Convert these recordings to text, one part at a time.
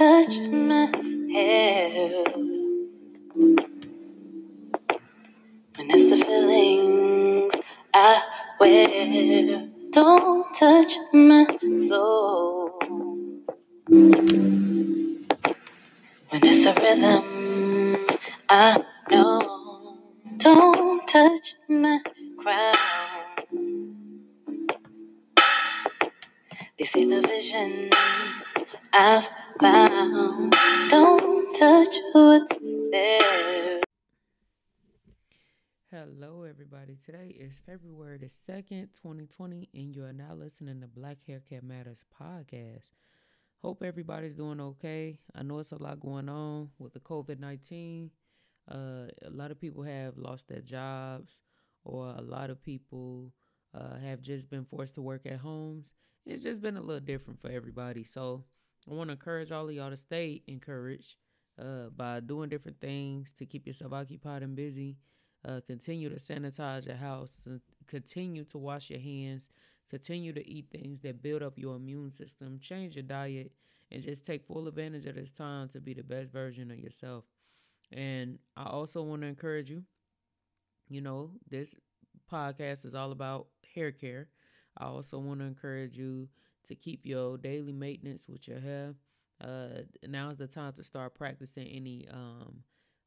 touch my hair. When it's the feelings I wear, don't touch my soul. When it's a rhythm I Today is February the 2nd, 2020, and you are now listening to Black Haircut Matters podcast. Hope everybody's doing okay. I know it's a lot going on with the COVID 19. Uh, a lot of people have lost their jobs, or a lot of people uh, have just been forced to work at homes. It's just been a little different for everybody. So I want to encourage all of y'all to stay encouraged uh, by doing different things to keep yourself occupied and busy. Uh, continue to sanitize your house. Continue to wash your hands. Continue to eat things that build up your immune system. Change your diet and just take full advantage of this time to be the best version of yourself. And I also want to encourage you, you know, this podcast is all about hair care. I also want to encourage you to keep your daily maintenance with your hair. Uh, now is the time to start practicing any um,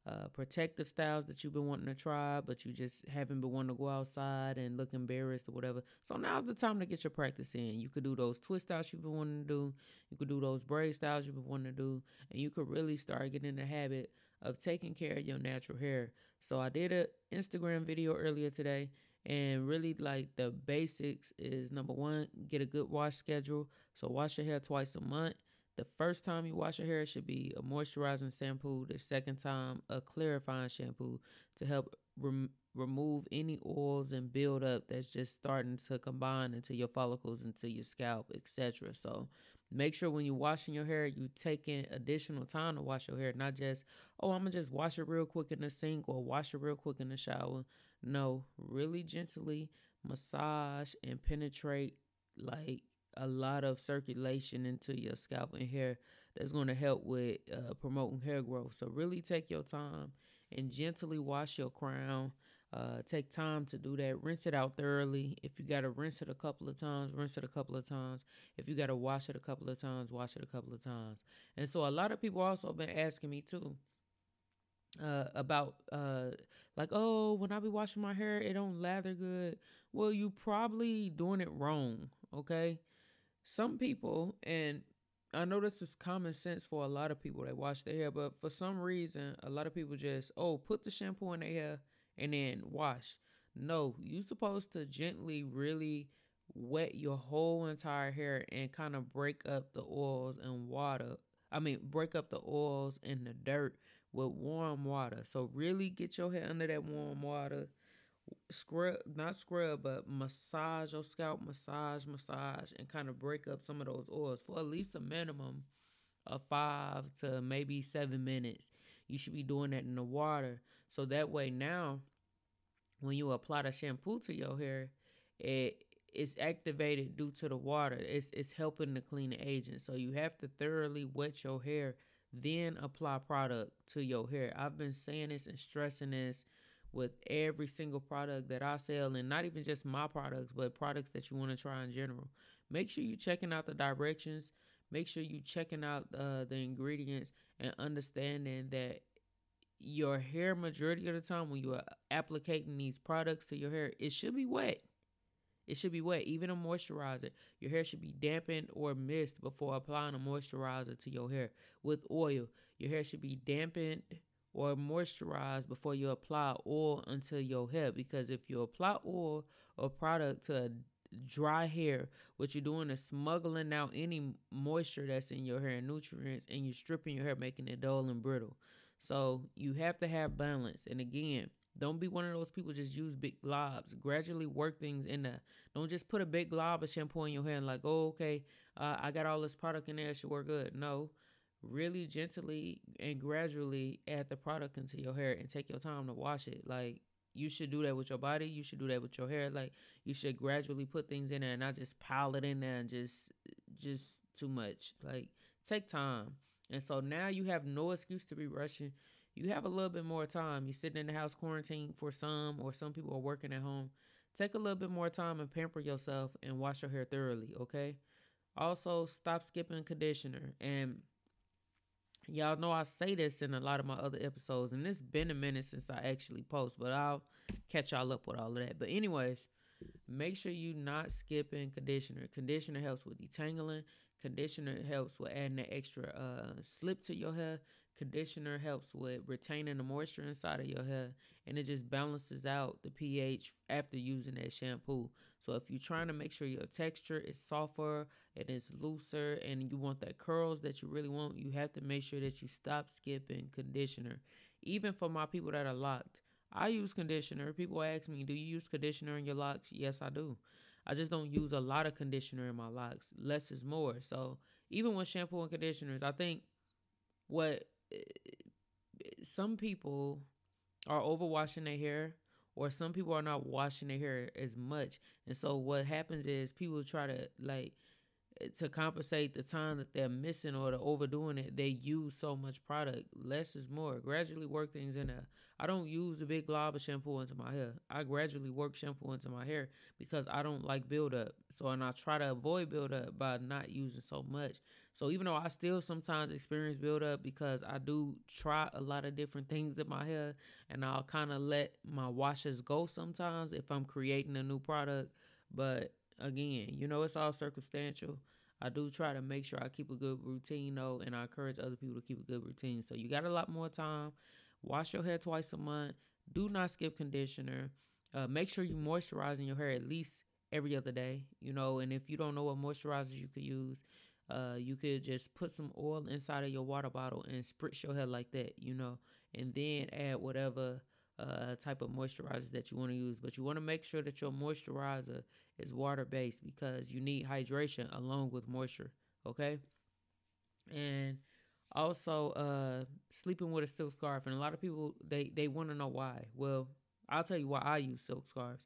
uh, protective styles that you've been wanting to try, but you just haven't been wanting to go outside and look embarrassed or whatever. So now's the time to get your practice in. You could do those twist styles you've been wanting to do. You could do those braid styles you've been wanting to do, and you could really start getting in the habit of taking care of your natural hair. So I did an Instagram video earlier today, and really like the basics is number one, get a good wash schedule. So wash your hair twice a month. The first time you wash your hair should be a moisturizing shampoo. The second time, a clarifying shampoo to help rem- remove any oils and build up that's just starting to combine into your follicles, into your scalp, etc. So make sure when you're washing your hair, you're taking additional time to wash your hair, not just, oh, I'm gonna just wash it real quick in the sink or wash it real quick in the shower. No, really gently massage and penetrate like a lot of circulation into your scalp and hair that's going to help with uh, promoting hair growth. So really take your time and gently wash your crown. Uh, take time to do that. Rinse it out thoroughly. If you got to rinse it a couple of times, rinse it a couple of times. If you got to wash it a couple of times, wash it a couple of times. And so a lot of people also been asking me too uh, about uh, like, oh, when I be washing my hair, it don't lather good. Well, you probably doing it wrong. Okay, some people, and I know this is common sense for a lot of people that wash their hair, but for some reason, a lot of people just, oh, put the shampoo in their hair and then wash. No, you're supposed to gently really wet your whole entire hair and kind of break up the oils and water. I mean, break up the oils and the dirt with warm water. So really get your hair under that warm water scrub not scrub but massage your scalp massage massage and kind of break up some of those oils for at least a minimum of five to maybe seven minutes. You should be doing that in the water. So that way now when you apply the shampoo to your hair it it's activated due to the water. It's it's helping to clean the agent. So you have to thoroughly wet your hair then apply product to your hair. I've been saying this and stressing this with every single product that I sell, and not even just my products, but products that you want to try in general. Make sure you're checking out the directions. Make sure you're checking out uh, the ingredients and understanding that your hair, majority of the time, when you are applicating these products to your hair, it should be wet. It should be wet. Even a moisturizer, your hair should be dampened or mist before applying a moisturizer to your hair. With oil, your hair should be dampened or moisturize before you apply oil until your hair because if you apply oil or product to dry hair what you're doing is smuggling out any moisture that's in your hair and nutrients and you're stripping your hair making it dull and brittle so you have to have balance and again don't be one of those people just use big globs. Gradually work things in there. Don't just put a big glob of shampoo in your hair like, oh, okay, uh, I got all this product in there, it should work good. No, really gently and gradually add the product into your hair and take your time to wash it. Like you should do that with your body. You should do that with your hair. Like you should gradually put things in there and not just pile it in there and just just too much. Like take time. And so now you have no excuse to be rushing. You have a little bit more time. You're sitting in the house quarantine for some, or some people are working at home. Take a little bit more time and pamper yourself and wash your hair thoroughly, okay? Also, stop skipping conditioner. And y'all know I say this in a lot of my other episodes, and it's been a minute since I actually post, but I'll catch y'all up with all of that. But, anyways, make sure you not skipping conditioner. Conditioner helps with detangling. Conditioner helps with adding an extra uh, slip to your hair. Conditioner helps with retaining the moisture inside of your hair and it just balances out the pH after using that shampoo. So if you're trying to make sure your texture is softer and it's looser and you want that curls that you really want, you have to make sure that you stop skipping conditioner. Even for my people that are locked, I use conditioner. People ask me, "Do you use conditioner in your locks?" Yes, I do. I just don't use a lot of conditioner in my locks. Less is more. So even with shampoo and conditioners, I think what some people are overwashing their hair or some people are not washing their hair as much. And so what happens is people try to like to compensate the time that they're missing or they're overdoing it, they use so much product. Less is more. Gradually work things in there. I don't use a big glob of shampoo into my hair. I gradually work shampoo into my hair because I don't like buildup. So and I try to avoid buildup by not using so much. So even though I still sometimes experience buildup because I do try a lot of different things in my hair and I'll kind of let my washes go sometimes if I'm creating a new product. But again, you know, it's all circumstantial. I do try to make sure I keep a good routine though, and I encourage other people to keep a good routine. So you got a lot more time. Wash your hair twice a month. Do not skip conditioner. Uh, make sure you moisturizing your hair at least every other day. You know, and if you don't know what moisturizers you could use, uh, you could just put some oil inside of your water bottle and spritz your hair like that. You know, and then add whatever uh, type of moisturizers that you want to use. But you want to make sure that your moisturizer is water based because you need hydration along with moisture. Okay. And also uh, sleeping with a silk scarf. And a lot of people they they want to know why. Well, I'll tell you why I use silk scarves.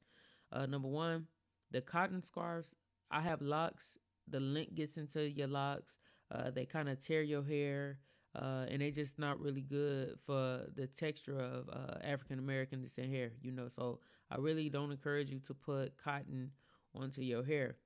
Uh, number one, the cotton scarves. I have locks. The lint gets into your locks. Uh, they kind of tear your hair uh, and they just not really good for the texture of uh, African American descent hair, you know. So I really don't encourage you to put cotton onto your hair.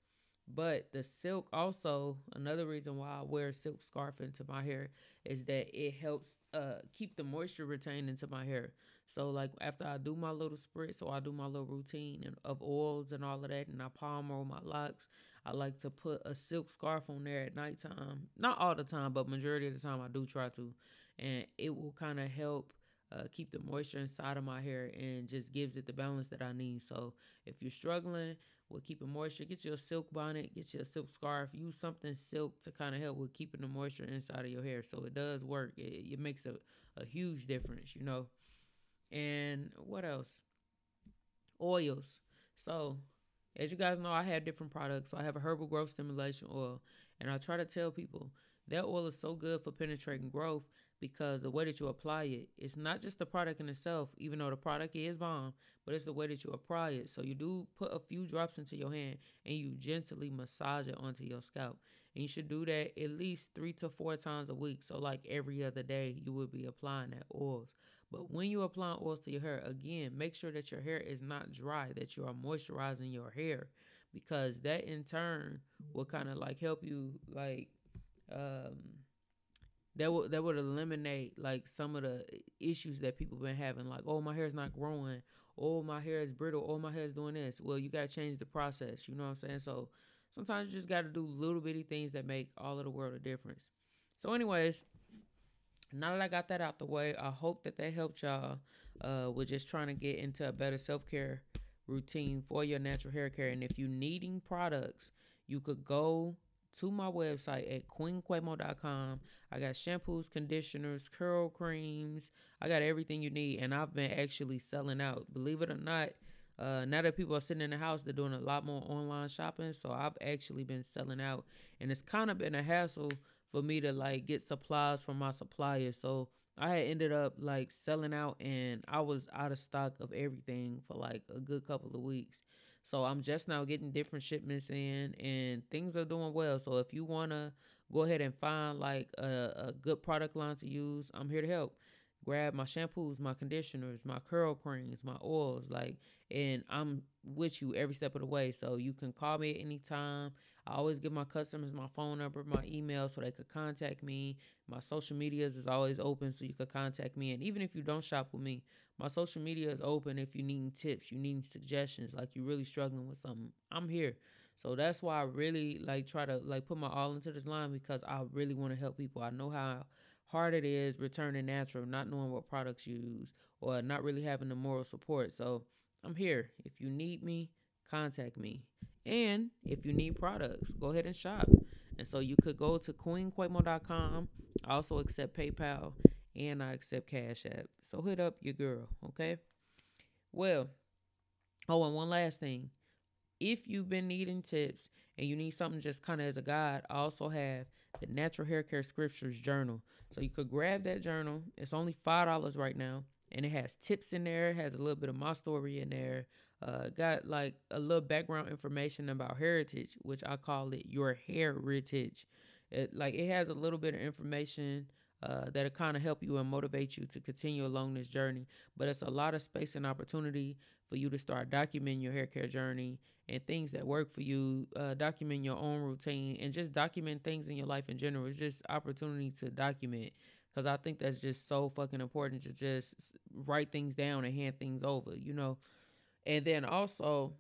But the silk also another reason why I wear a silk scarf into my hair is that it helps uh, keep the moisture retained into my hair. So like after I do my little spritz, so I do my little routine of oils and all of that, and I palm roll my locks. I like to put a silk scarf on there at nighttime. Not all the time, but majority of the time I do try to. And it will kind of help uh, keep the moisture inside of my hair and just gives it the balance that I need. So if you're struggling with keeping moisture, get you a silk bonnet, get you a silk scarf, use something silk to kind of help with keeping the moisture inside of your hair. So it does work. It, it makes a, a huge difference, you know. And what else? Oils. So as you guys know, I have different products. So I have a herbal growth stimulation oil, and I try to tell people that oil is so good for penetrating growth because the way that you apply it, it's not just the product in itself, even though the product is bomb, but it's the way that you apply it. So you do put a few drops into your hand and you gently massage it onto your scalp. And you should do that at least three to four times a week. So like every other day, you would be applying that oils. But when you apply oils to your hair, again, make sure that your hair is not dry, that you are moisturizing your hair because that in turn will kind of like help you like um that would that would eliminate like some of the issues that people been having like oh my hair is not growing. Oh my hair is brittle. Oh my hair is doing this. Well you got to change the process you know what i'm saying? So sometimes you just got to do little bitty things that make all of the world a difference. So anyways now that I got that out the way, I hope that that helped y'all uh, with just trying to get into a better self care routine for your natural hair care. And if you're needing products, you could go to my website at queenquemo.com. I got shampoos, conditioners, curl creams. I got everything you need. And I've been actually selling out. Believe it or not, uh, now that people are sitting in the house, they're doing a lot more online shopping. So I've actually been selling out. And it's kind of been a hassle for me to like get supplies from my suppliers. So I had ended up like selling out and I was out of stock of everything for like a good couple of weeks. So I'm just now getting different shipments in and things are doing well. So if you want to go ahead and find like a, a good product line to use. I'm here to help. Grab my shampoos, my conditioners, my curl creams, my oils, like, and I'm with you every step of the way. So you can call me at any time. I always give my customers my phone number, my email, so they could contact me. My social medias is always open, so you could contact me. And even if you don't shop with me, my social media is open. If you need tips, you need suggestions, like you're really struggling with something, I'm here. So that's why I really like try to like put my all into this line because I really want to help people. I know how hard it is returning natural, not knowing what products you use, or not really having the moral support. So I'm here. If you need me, contact me. And if you need products, go ahead and shop. And so you could go to queenquemo.com. I also accept PayPal and I accept Cash App. So hit up your girl, okay? Well, oh, and one last thing if you've been needing tips and you need something just kind of as a guide, I also have the Natural Hair Care Scriptures Journal. So you could grab that journal. It's only $5 right now. And it has tips in there, it has a little bit of my story in there. Uh, got like a little background information about heritage, which I call it your heritage. It like it has a little bit of information uh, that'll kind of help you and motivate you to continue along this journey. But it's a lot of space and opportunity for you to start documenting your hair care journey and things that work for you. Uh, document your own routine and just document things in your life in general. It's just opportunity to document because I think that's just so fucking important to just write things down and hand things over, you know. And then also,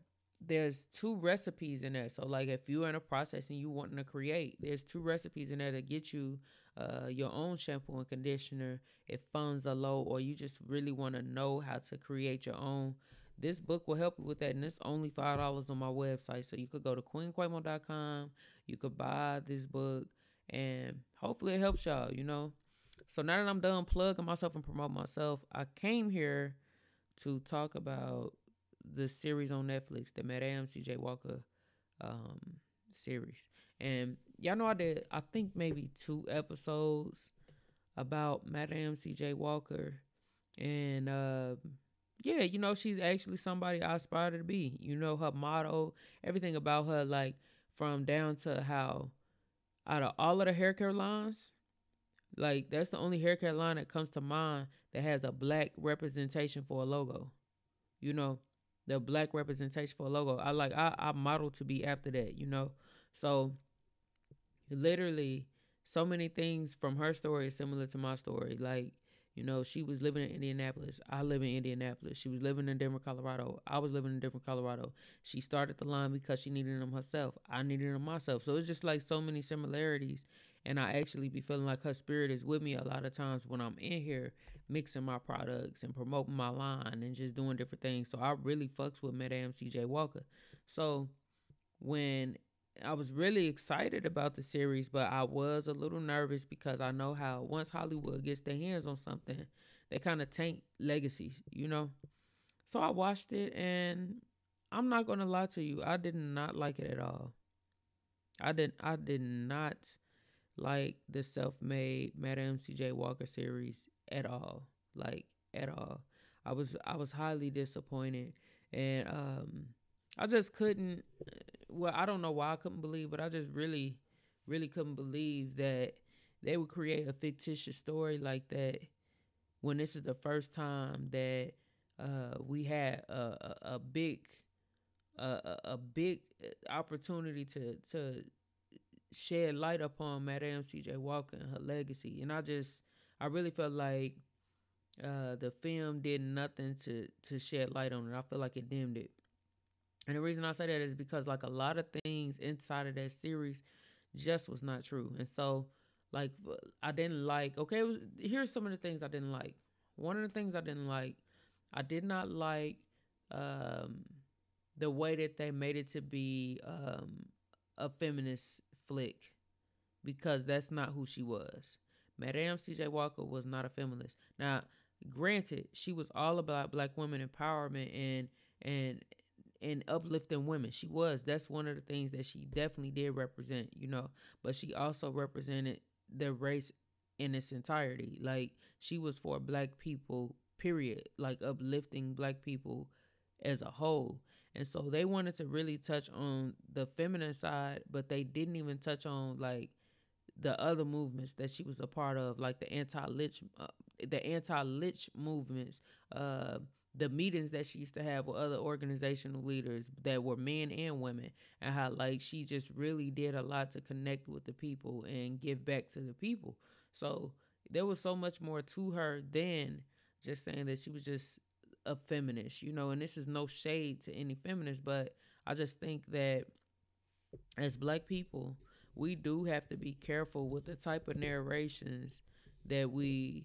there's two recipes in there. So like if you're in a process and you wanting to create, there's two recipes in there to get you uh, your own shampoo and conditioner if funds are low or you just really want to know how to create your own. This book will help you with that, and it's only five dollars on my website. So you could go to queenquemo.com. You could buy this book, and hopefully it helps y'all. You know. So now that I'm done plugging myself and promote myself, I came here to talk about the series on Netflix, the Madam C.J. Walker um, series. And y'all know I did, I think maybe two episodes about Madam C.J. Walker. And uh, yeah, you know, she's actually somebody I aspire to be. You know, her motto, everything about her, like from down to how out of all of the hair care lines, like that's the only hair care line that comes to mind that has a black representation for a logo. You know, the black representation for a logo. I like I, I model to be after that, you know. So literally so many things from her story is similar to my story. Like, you know, she was living in Indianapolis. I live in Indianapolis. She was living in Denver, Colorado. I was living in Denver, Colorado. She started the line because she needed them herself. I needed them myself. So it's just like so many similarities. And I actually be feeling like her spirit is with me a lot of times when I'm in here mixing my products and promoting my line and just doing different things. So I really fucks with Madam CJ Walker. So when I was really excited about the series, but I was a little nervous because I know how once Hollywood gets their hands on something, they kind of tank legacies, you know? So I watched it and I'm not gonna lie to you, I did not like it at all. I didn't I did not like the self-made Madam CJ Walker series at all. Like at all. I was I was highly disappointed and um I just couldn't well, I don't know why I couldn't believe, but I just really really couldn't believe that they would create a fictitious story like that when this is the first time that uh, we had a, a, a big a, a big opportunity to to shed light upon Madam C.J. Walker and her legacy. And I just, I really felt like uh, the film did nothing to to shed light on it. I feel like it dimmed it. And the reason I say that is because like a lot of things inside of that series just was not true. And so like I didn't like okay, was, here's some of the things I didn't like. One of the things I didn't like, I did not like um the way that they made it to be um a feminist flick because that's not who she was. Madame C.J. Walker was not a feminist. Now, granted, she was all about black women empowerment and and and uplifting women. She was. That's one of the things that she definitely did represent, you know. But she also represented the race in its entirety. Like she was for black people, period. Like uplifting black people as a whole. And so they wanted to really touch on the feminine side, but they didn't even touch on like the other movements that she was a part of, like the anti-lynch, uh, the anti-lynch movements, uh, the meetings that she used to have with other organizational leaders that were men and women, and how like she just really did a lot to connect with the people and give back to the people. So there was so much more to her than just saying that she was just a feminist, you know. And this is no shade to any feminist, but I just think that as black people, we do have to be careful with the type of narrations that we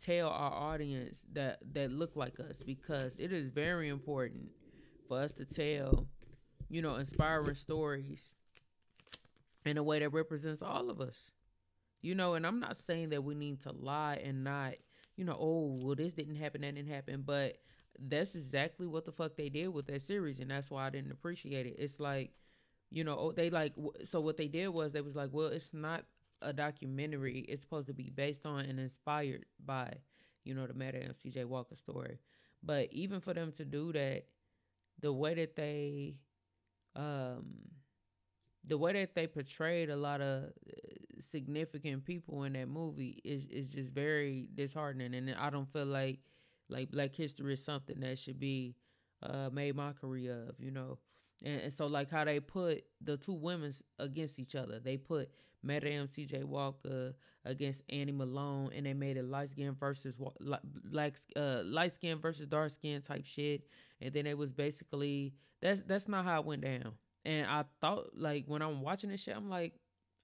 tell our audience that that look like us because it is very important for us to tell you know inspiring stories in a way that represents all of us you know and i'm not saying that we need to lie and not you know oh well this didn't happen that didn't happen. But that's exactly what the fuck they did with that series and that's why i didn't appreciate it. It's like you know oh, they like so what they did was they was like well it's not a documentary. It's supposed to be based on and inspired by you know the Madam CJ Walker story. But even for them to do that the way that they um the way that they portrayed a lot of uh, significant people in that movie is is just very disheartening and I don't feel like like black history is something that should be uh made mockery of you know and, and so like how they put the two women against each other they put Madam C.J. Walker against Annie Malone, and they made it light skin versus like uh light skin versus dark skin type shit. And then it was basically that's that's not how it went down. And I thought like when I'm watching this shit, I'm like,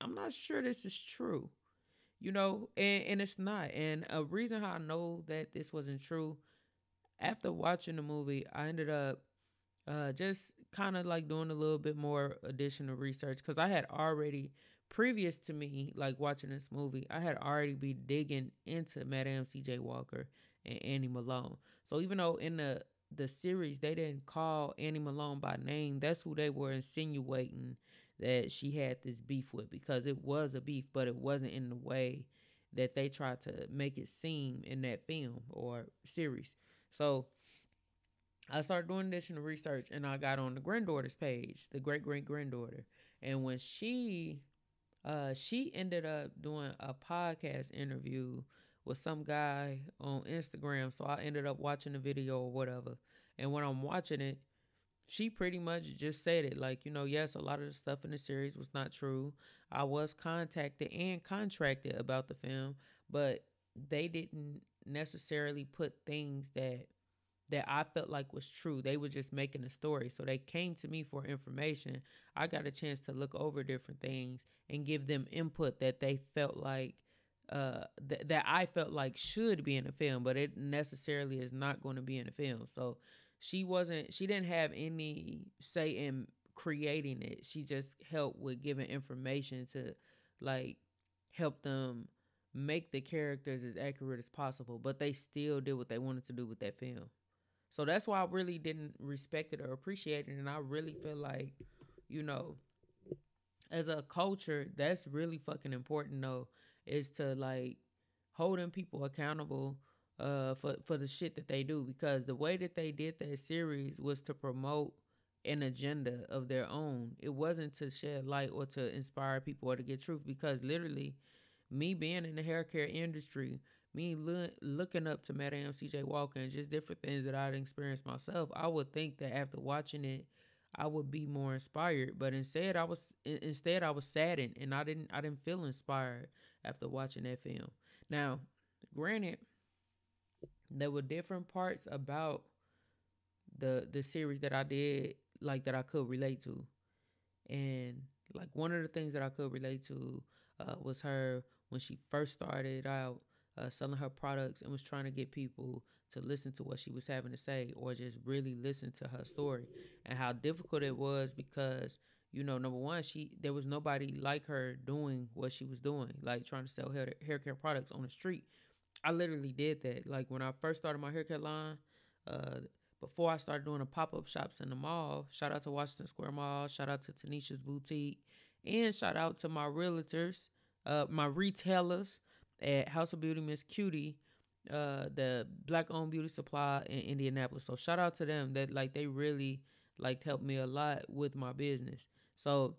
I'm not sure this is true. You know, and, and it's not. And a reason how I know that this wasn't true, after watching the movie, I ended up uh, just kind of like doing a little bit more additional research because I had already previous to me like watching this movie, I had already been digging into Madame C.J. Walker and Annie Malone. So even though in the the series they didn't call Annie Malone by name, that's who they were insinuating that she had this beef with because it was a beef, but it wasn't in the way that they tried to make it seem in that film or series. So I started doing additional research and I got on the granddaughter's page, the great great granddaughter. And when she uh, she ended up doing a podcast interview with some guy on Instagram. So I ended up watching the video or whatever. And when I'm watching it, she pretty much just said it like, you know, yes, a lot of the stuff in the series was not true. I was contacted and contracted about the film, but they didn't necessarily put things that that I felt like was true. They were just making a story. So they came to me for information. I got a chance to look over different things and give them input that they felt like uh th- that I felt like should be in a film, but it necessarily is not going to be in a film. So she wasn't she didn't have any say in creating it. She just helped with giving information to like help them make the characters as accurate as possible, but they still did what they wanted to do with that film. So that's why I really didn't respect it or appreciate it. And I really feel like, you know, as a culture, that's really fucking important though, is to like holding people accountable uh for for the shit that they do because the way that they did that series was to promote an agenda of their own. It wasn't to shed light or to inspire people or to get truth because literally me being in the hair care industry me lo- looking up to Madam CJ Walker and just different things that I'd experienced myself, I would think that after watching it, I would be more inspired. But instead, I was instead I was saddened, and I didn't I didn't feel inspired after watching that film. Now, granted, there were different parts about the the series that I did like that I could relate to, and like one of the things that I could relate to uh, was her when she first started out uh, selling her products and was trying to get people to listen to what she was having to say or just really listen to her story and how difficult it was because you know number one she there was nobody like her doing what she was doing like trying to sell hair, hair care products on the street. I literally did that. Like when i first started my hair care line uh, before i started doing the pop-up shops in the mall shout out to washington square mall shout out to tanisha's boutique and shout out to my realtors uh, my retailers at House of Beauty Miss Cutie, uh, the black owned beauty supply in Indianapolis. So shout out to them that like they really like helped me a lot with my business. So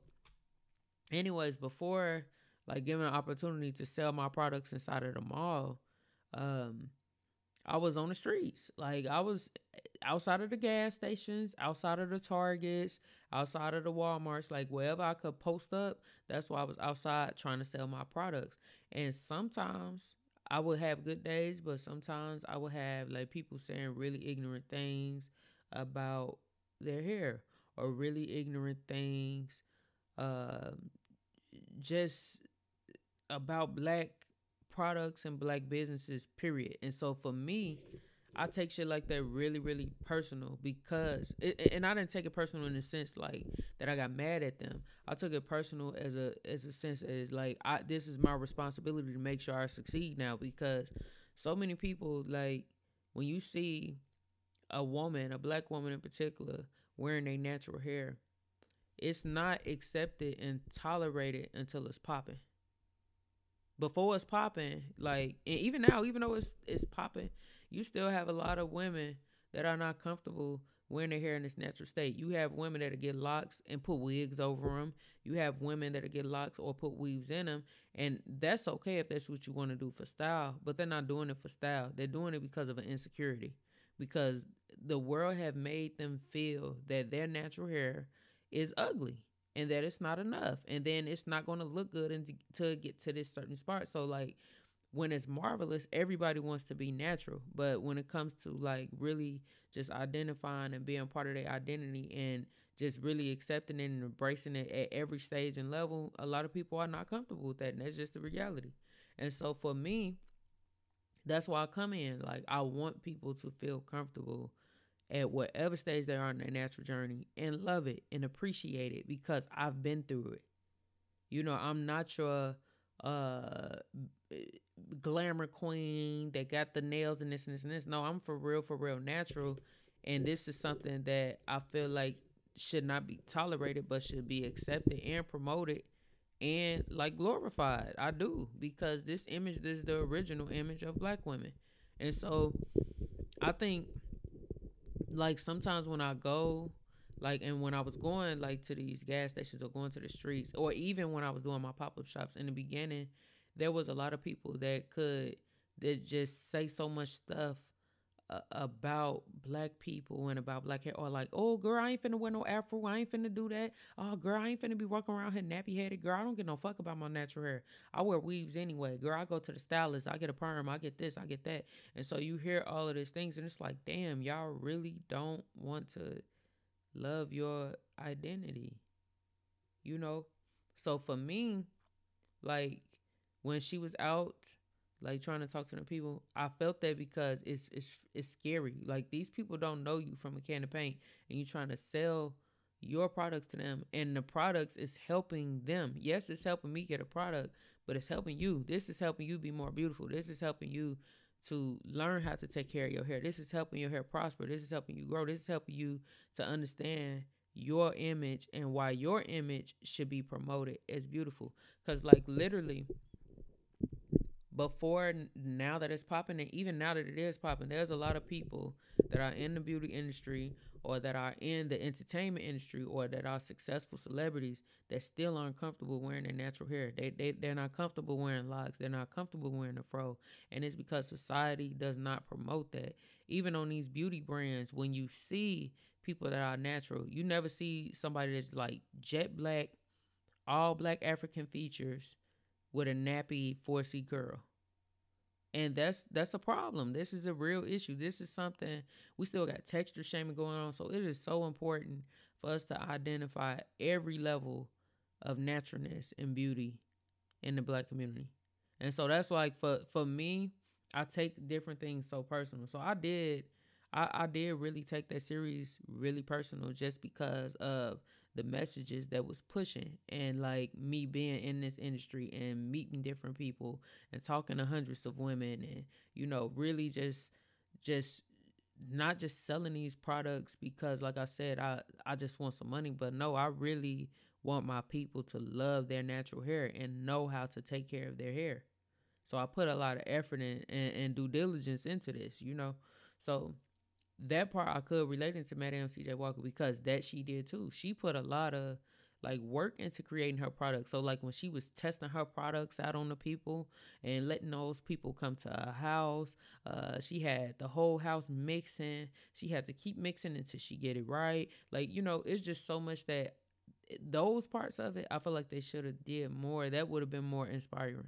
anyways, before like given an opportunity to sell my products inside of the mall, um, I was on the streets. Like I was outside of the gas stations, outside of the Targets, outside of the Walmarts, like wherever I could post up, that's why I was outside trying to sell my products. And sometimes I would have good days, but sometimes I would have like people saying really ignorant things about their hair or really ignorant things uh, just about black products and black businesses period and so for me I take shit like that really, really personal because, it, and I didn't take it personal in the sense like that I got mad at them. I took it personal as a as a sense as like I this is my responsibility to make sure I succeed now because so many people like when you see a woman, a black woman in particular, wearing their natural hair, it's not accepted and tolerated until it's popping. Before it's popping, like and even now, even though it's it's popping, you still have a lot of women that are not comfortable wearing their hair in its natural state. You have women that get locks and put wigs over them. You have women that get locks or put weaves in them, and that's okay if that's what you want to do for style. But they're not doing it for style. They're doing it because of an insecurity, because the world have made them feel that their natural hair is ugly and that it's not enough, and then it's not going to look good until get to this certain spot. So like when it's marvelous, everybody wants to be natural. But when it comes to like really just identifying and being part of their identity and just really accepting it and embracing it at every stage and level, a lot of people are not comfortable with that. And that's just the reality. And so for me, that's why I come in. Like I want people to feel comfortable at whatever stage they are in their natural journey and love it and appreciate it because I've been through it. You know, I'm not your uh glamour queen that got the nails and this and this and this. No, I'm for real, for real natural. And this is something that I feel like should not be tolerated, but should be accepted and promoted and like glorified. I do because this image, this is the original image of black women. And so I think like sometimes when I go like and when I was going like to these gas stations or going to the streets or even when I was doing my pop-up shops in the beginning, there was a lot of people that could that just say so much stuff about black people and about black hair or like oh girl i ain't finna wear no afro. I ain't finna do that. Oh girl i ain't finna be walking around here nappy headed girl i don't get no fuck about my natural hair. I wear weaves anyway. Girl i go to the stylist. I get a perm. I get this. I get that. And so you hear all of these things and it's like damn y'all really don't want to love your identity. You know? So for me like when she was out like trying to talk to the people i felt that because it's it's it's scary. Like these people don't know you from a can of paint and you're trying to sell your products to them and the products is helping them. Yes it's helping me get a product but it's helping you. This is helping you be more beautiful. This is helping you to learn how to take care of your hair. This is helping your hair prosper. This is helping you grow. This is helping you to understand your image and why your image should be promoted as beautiful. Because like literally before now that it's popping and even now that it is popping there's a lot of people that are in the beauty industry or that are in the entertainment industry or that are successful celebrities that still aren't comfortable wearing their natural hair. They, they, they're not comfortable wearing locks. They're not comfortable wearing a fro. And it's because society does not promote that. Even on these beauty brands when you see people that are natural you never see somebody that's like jet black all black african features with a nappy 4C curl. And that's that's a problem. This is a real issue. This is something we still got texture shaming going on. So it is so important for us to identify every level of naturalness and beauty in the black community. And so that's like for for me, I take different things so personal. So I did I, I did really take that series really personal just because of the messages that was pushing and like me being in this industry and meeting different people and talking to hundreds of women and you know really just just not just selling these products because like I said I I just want some money but no I really want my people to love their natural hair and know how to take care of their hair. So I put a lot of effort in and, and due diligence into this, you know. So that part I could relate into Madam CJ Walker because that she did too. She put a lot of like work into creating her product. So like when she was testing her products out on the people and letting those people come to her house, uh, she had the whole house mixing. She had to keep mixing until she get it right. Like you know, it's just so much that those parts of it, I feel like they should have did more. That would have been more inspiring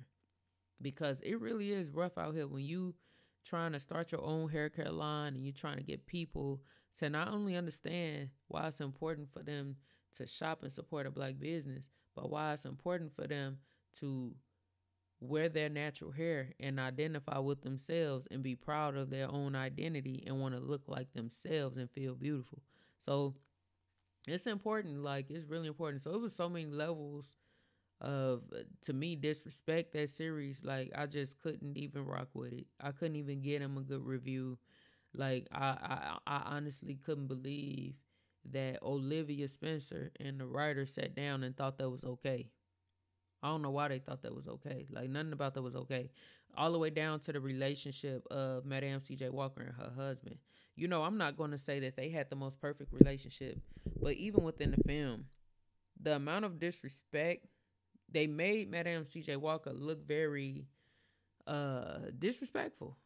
because it really is rough out here when you trying to start your own hair care line and you're trying to get people to not only understand why it's important for them to shop and support a black business, but why it's important for them to wear their natural hair and identify with themselves and be proud of their own identity and want to look like themselves and feel beautiful. So it's important, like it's really important. So it was so many levels of uh, to me disrespect that series. Like I just couldn't even rock with it. I couldn't even get him a good review. Like I, I, I honestly couldn't believe that Olivia Spencer and the writer sat down and thought that was okay. I don't know why they thought that was okay. Like nothing about that was okay. All the way down to the relationship of Madame C.J. Walker and her husband. You know, I'm not going to say that they had the most perfect relationship, but even within the film, the amount of disrespect they made Madame C.J. Walker look very uh disrespectful.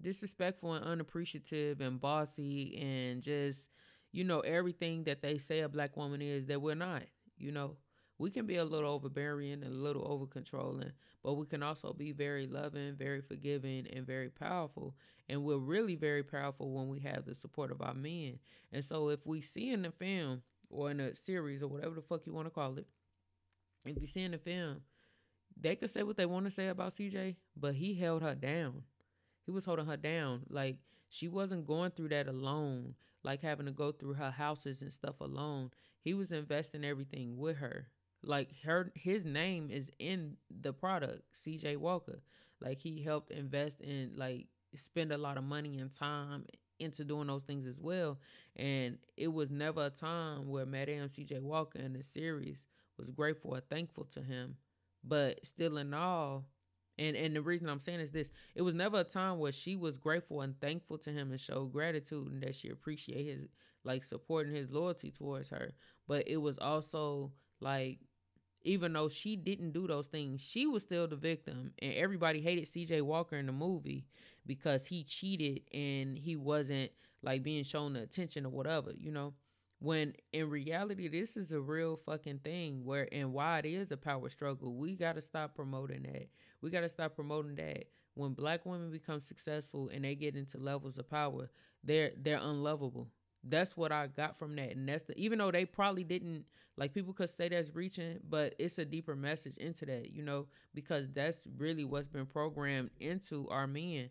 Disrespectful and unappreciative and bossy and just you know everything that they say a black woman is that we're not you know. We can be a little overbearing and a little over controlling but we can also be very loving very forgiving and very powerful. And we're really very powerful when we have the support of our men. And so if we see in the film or in a series or whatever the fuck you want to call it if you see in the film they could say what they want to say about cj but he held her down he was holding her down. Like she wasn't going through that alone, like having to go through her houses and stuff alone. He was investing everything with her. Like her his name is in the product, CJ Walker. Like he helped invest in like spend a lot of money and time into doing those things as well. And it was never a time where Madame CJ Walker in the series was grateful or thankful to him. But still in all, and and the reason I'm saying is this: it was never a time where she was grateful and thankful to him and showed gratitude and that she appreciated his like support and his loyalty towards her. But it was also like even though she didn't do those things, she was still the victim. And everybody hated CJ Walker in the movie because he cheated and he wasn't like being shown the attention or whatever, you know. When in reality, this is a real fucking thing where and why it is a power struggle. We got to stop promoting that. We got to stop promoting that. When black women become successful and they get into levels of power, they're they're unlovable. That's what I got from that. And that's the even though they probably didn't like people could say that's reaching, but it's a deeper message into that, you know, because that's really what's been programmed into our men.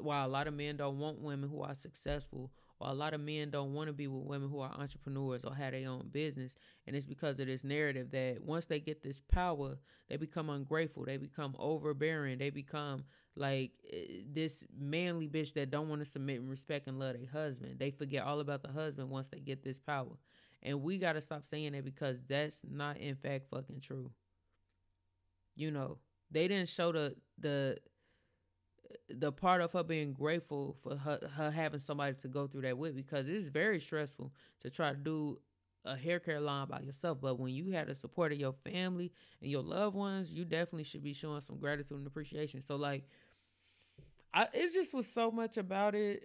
While a lot of men don't want women who are successful or a lot of men don't want to be with women who are entrepreneurs or have their own business and it's because of this narrative that once they get this power they become ungrateful they become overbearing they become like eh, this manly bitch that don't want to submit and respect and love their husband. They forget all about the husband once they get this power. And we got to stop saying that because that's not in fact fucking true. You know they didn't show the the the part of her being grateful for her, her having somebody to go through that with because it's very stressful to try to do a hair care line by yourself. But when you have the support of your family and your loved ones, you definitely should be showing some gratitude and appreciation. So like I it just was so much about it,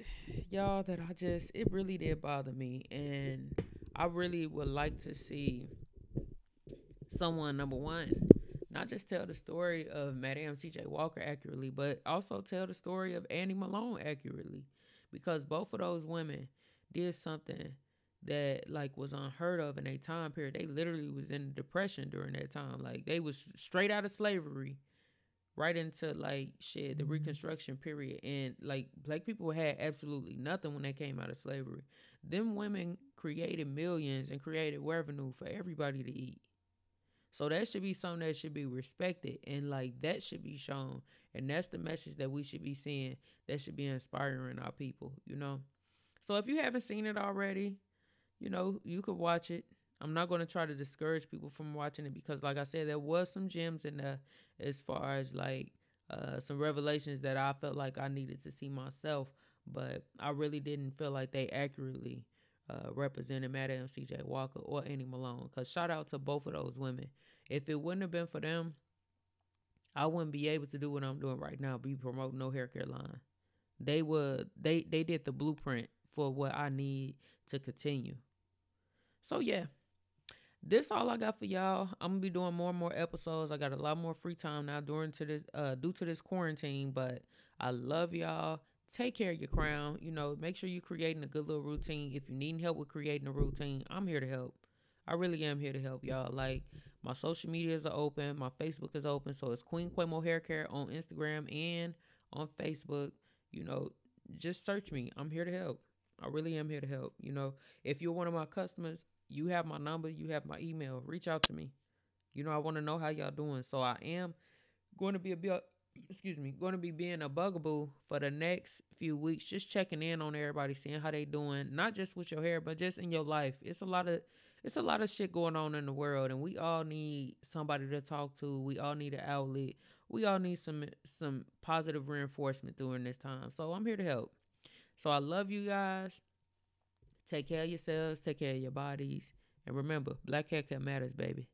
y'all, that I just it really did bother me. And I really would like to see someone number one not just tell the story of Madame C.J. Walker accurately, but also tell the story of Annie Malone accurately, because both of those women did something that like was unheard of in a time period. They literally was in the depression during that time. Like they was straight out of slavery, right into like shit the mm-hmm. Reconstruction period, and like black people had absolutely nothing when they came out of slavery. Them women created millions and created revenue for everybody to eat. So that should be something that should be respected and like that should be shown. And that's the message that we should be seeing that should be inspiring our people, you know. So if you haven't seen it already, you know, you could watch it. I'm not going to try to discourage people from watching it because like I said there was some gems in there as far as like uh, some revelations that I felt like I needed to see myself, but I really didn't feel like they accurately uh, representing Madam CJ Walker or Annie Malone. Cause shout out to both of those women. If it wouldn't have been for them, I wouldn't be able to do what I'm doing right now, be promoting no hair care line. They would they they did the blueprint for what I need to continue. So yeah. This all I got for y'all. I'm gonna be doing more and more episodes. I got a lot more free time now during to this uh due to this quarantine, but I love y'all. Take care of your crown. You know, make sure you're creating a good little routine. If you need help with creating a routine, I'm here to help. I really am here to help y'all. Like my social medias are open. My Facebook is open. So it's Queen Quemo Hair Care on Instagram and on Facebook. You know, just search me. I'm here to help. I really am here to help. You know, if you're one of my customers, you have my number, you have my email. Reach out to me. You know, I want to know how y'all doing. So I am going to be a excuse me, going to be being a bugaboo for the next few weeks, just checking in on everybody, seeing how they doing, not just with your hair, but just in your life. It's a lot of it's a lot of shit going on in the world and we all need somebody to talk to. We all need an outlet. We all need some some positive reinforcement during this time. So I'm here to help. So I love you guys. Take care of yourselves, take care of your bodies. And remember, black hair care matters, baby.